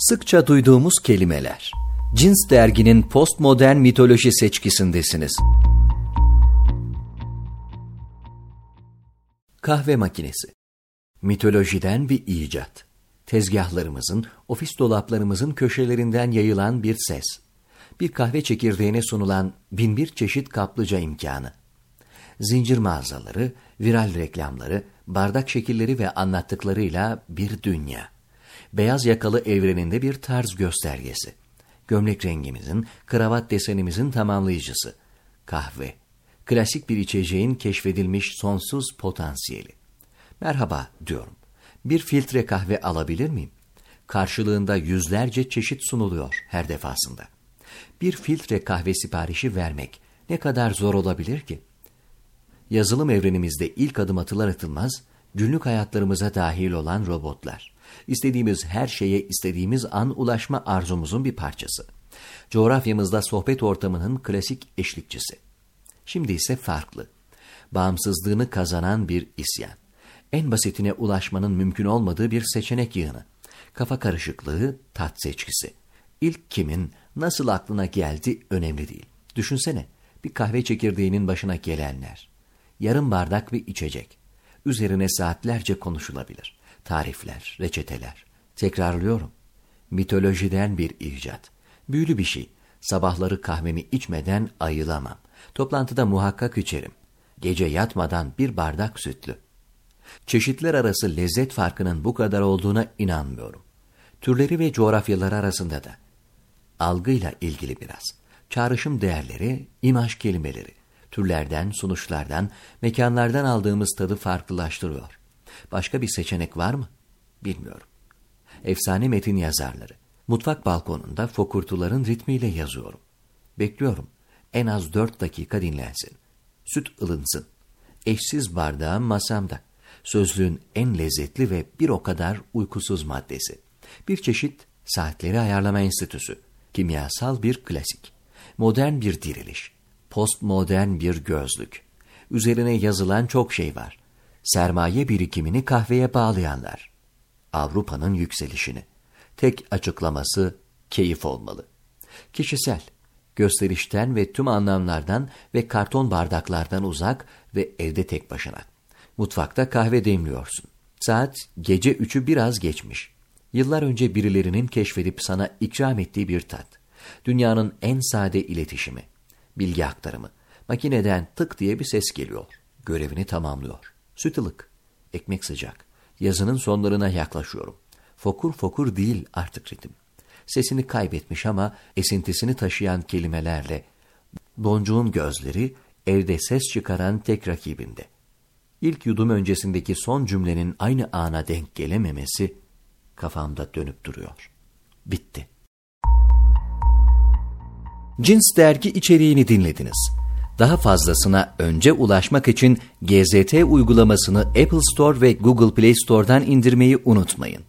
Sıkça duyduğumuz kelimeler. Cins derginin postmodern mitoloji seçkisindesiniz. Kahve makinesi. Mitolojiden bir icat. Tezgahlarımızın, ofis dolaplarımızın köşelerinden yayılan bir ses. Bir kahve çekirdeğine sunulan binbir çeşit kaplıca imkanı. Zincir mağazaları, viral reklamları, bardak şekilleri ve anlattıklarıyla bir dünya beyaz yakalı evreninde bir tarz göstergesi. Gömlek rengimizin, kravat desenimizin tamamlayıcısı. Kahve. Klasik bir içeceğin keşfedilmiş sonsuz potansiyeli. Merhaba diyorum. Bir filtre kahve alabilir miyim? Karşılığında yüzlerce çeşit sunuluyor her defasında. Bir filtre kahve siparişi vermek ne kadar zor olabilir ki? Yazılım evrenimizde ilk adım atılar atılmaz, günlük hayatlarımıza dahil olan robotlar. İstediğimiz her şeye istediğimiz an ulaşma arzumuzun bir parçası. Coğrafyamızda sohbet ortamının klasik eşlikçisi. Şimdi ise farklı. Bağımsızlığını kazanan bir isyan. En basitine ulaşmanın mümkün olmadığı bir seçenek yığını. Kafa karışıklığı, tat seçkisi. İlk kimin, nasıl aklına geldi önemli değil. Düşünsene, bir kahve çekirdeğinin başına gelenler. Yarım bardak bir içecek. Üzerine saatlerce konuşulabilir tarifler, reçeteler. Tekrarlıyorum. Mitolojiden bir icat. Büyülü bir şey. Sabahları kahvemi içmeden ayılamam. Toplantıda muhakkak içerim. Gece yatmadan bir bardak sütlü. Çeşitler arası lezzet farkının bu kadar olduğuna inanmıyorum. Türleri ve coğrafyaları arasında da. Algıyla ilgili biraz. Çağrışım değerleri, imaj kelimeleri, türlerden, sunuşlardan, mekanlardan aldığımız tadı farklılaştırıyor. Başka bir seçenek var mı? Bilmiyorum. Efsane metin yazarları. Mutfak balkonunda fokurtuların ritmiyle yazıyorum. Bekliyorum. En az dört dakika dinlensin. Süt ılınsın. Eşsiz bardağım masamda. Sözlüğün en lezzetli ve bir o kadar uykusuz maddesi. Bir çeşit saatleri ayarlama enstitüsü. Kimyasal bir klasik. Modern bir diriliş. Postmodern bir gözlük. Üzerine yazılan çok şey var sermaye birikimini kahveye bağlayanlar. Avrupa'nın yükselişini. Tek açıklaması keyif olmalı. Kişisel, gösterişten ve tüm anlamlardan ve karton bardaklardan uzak ve evde tek başına. Mutfakta kahve demliyorsun. Saat gece üçü biraz geçmiş. Yıllar önce birilerinin keşfedip sana ikram ettiği bir tat. Dünyanın en sade iletişimi. Bilgi aktarımı. Makineden tık diye bir ses geliyor. Görevini tamamlıyor. Süt ılık, ekmek sıcak. Yazının sonlarına yaklaşıyorum. Fokur fokur değil artık ritim. Sesini kaybetmiş ama esintisini taşıyan kelimelerle. Boncuğun gözleri evde ses çıkaran tek rakibinde. İlk yudum öncesindeki son cümlenin aynı ana denk gelememesi kafamda dönüp duruyor. Bitti. Cins dergi içeriğini dinlediniz. Daha fazlasına önce ulaşmak için GZT uygulamasını Apple Store ve Google Play Store'dan indirmeyi unutmayın.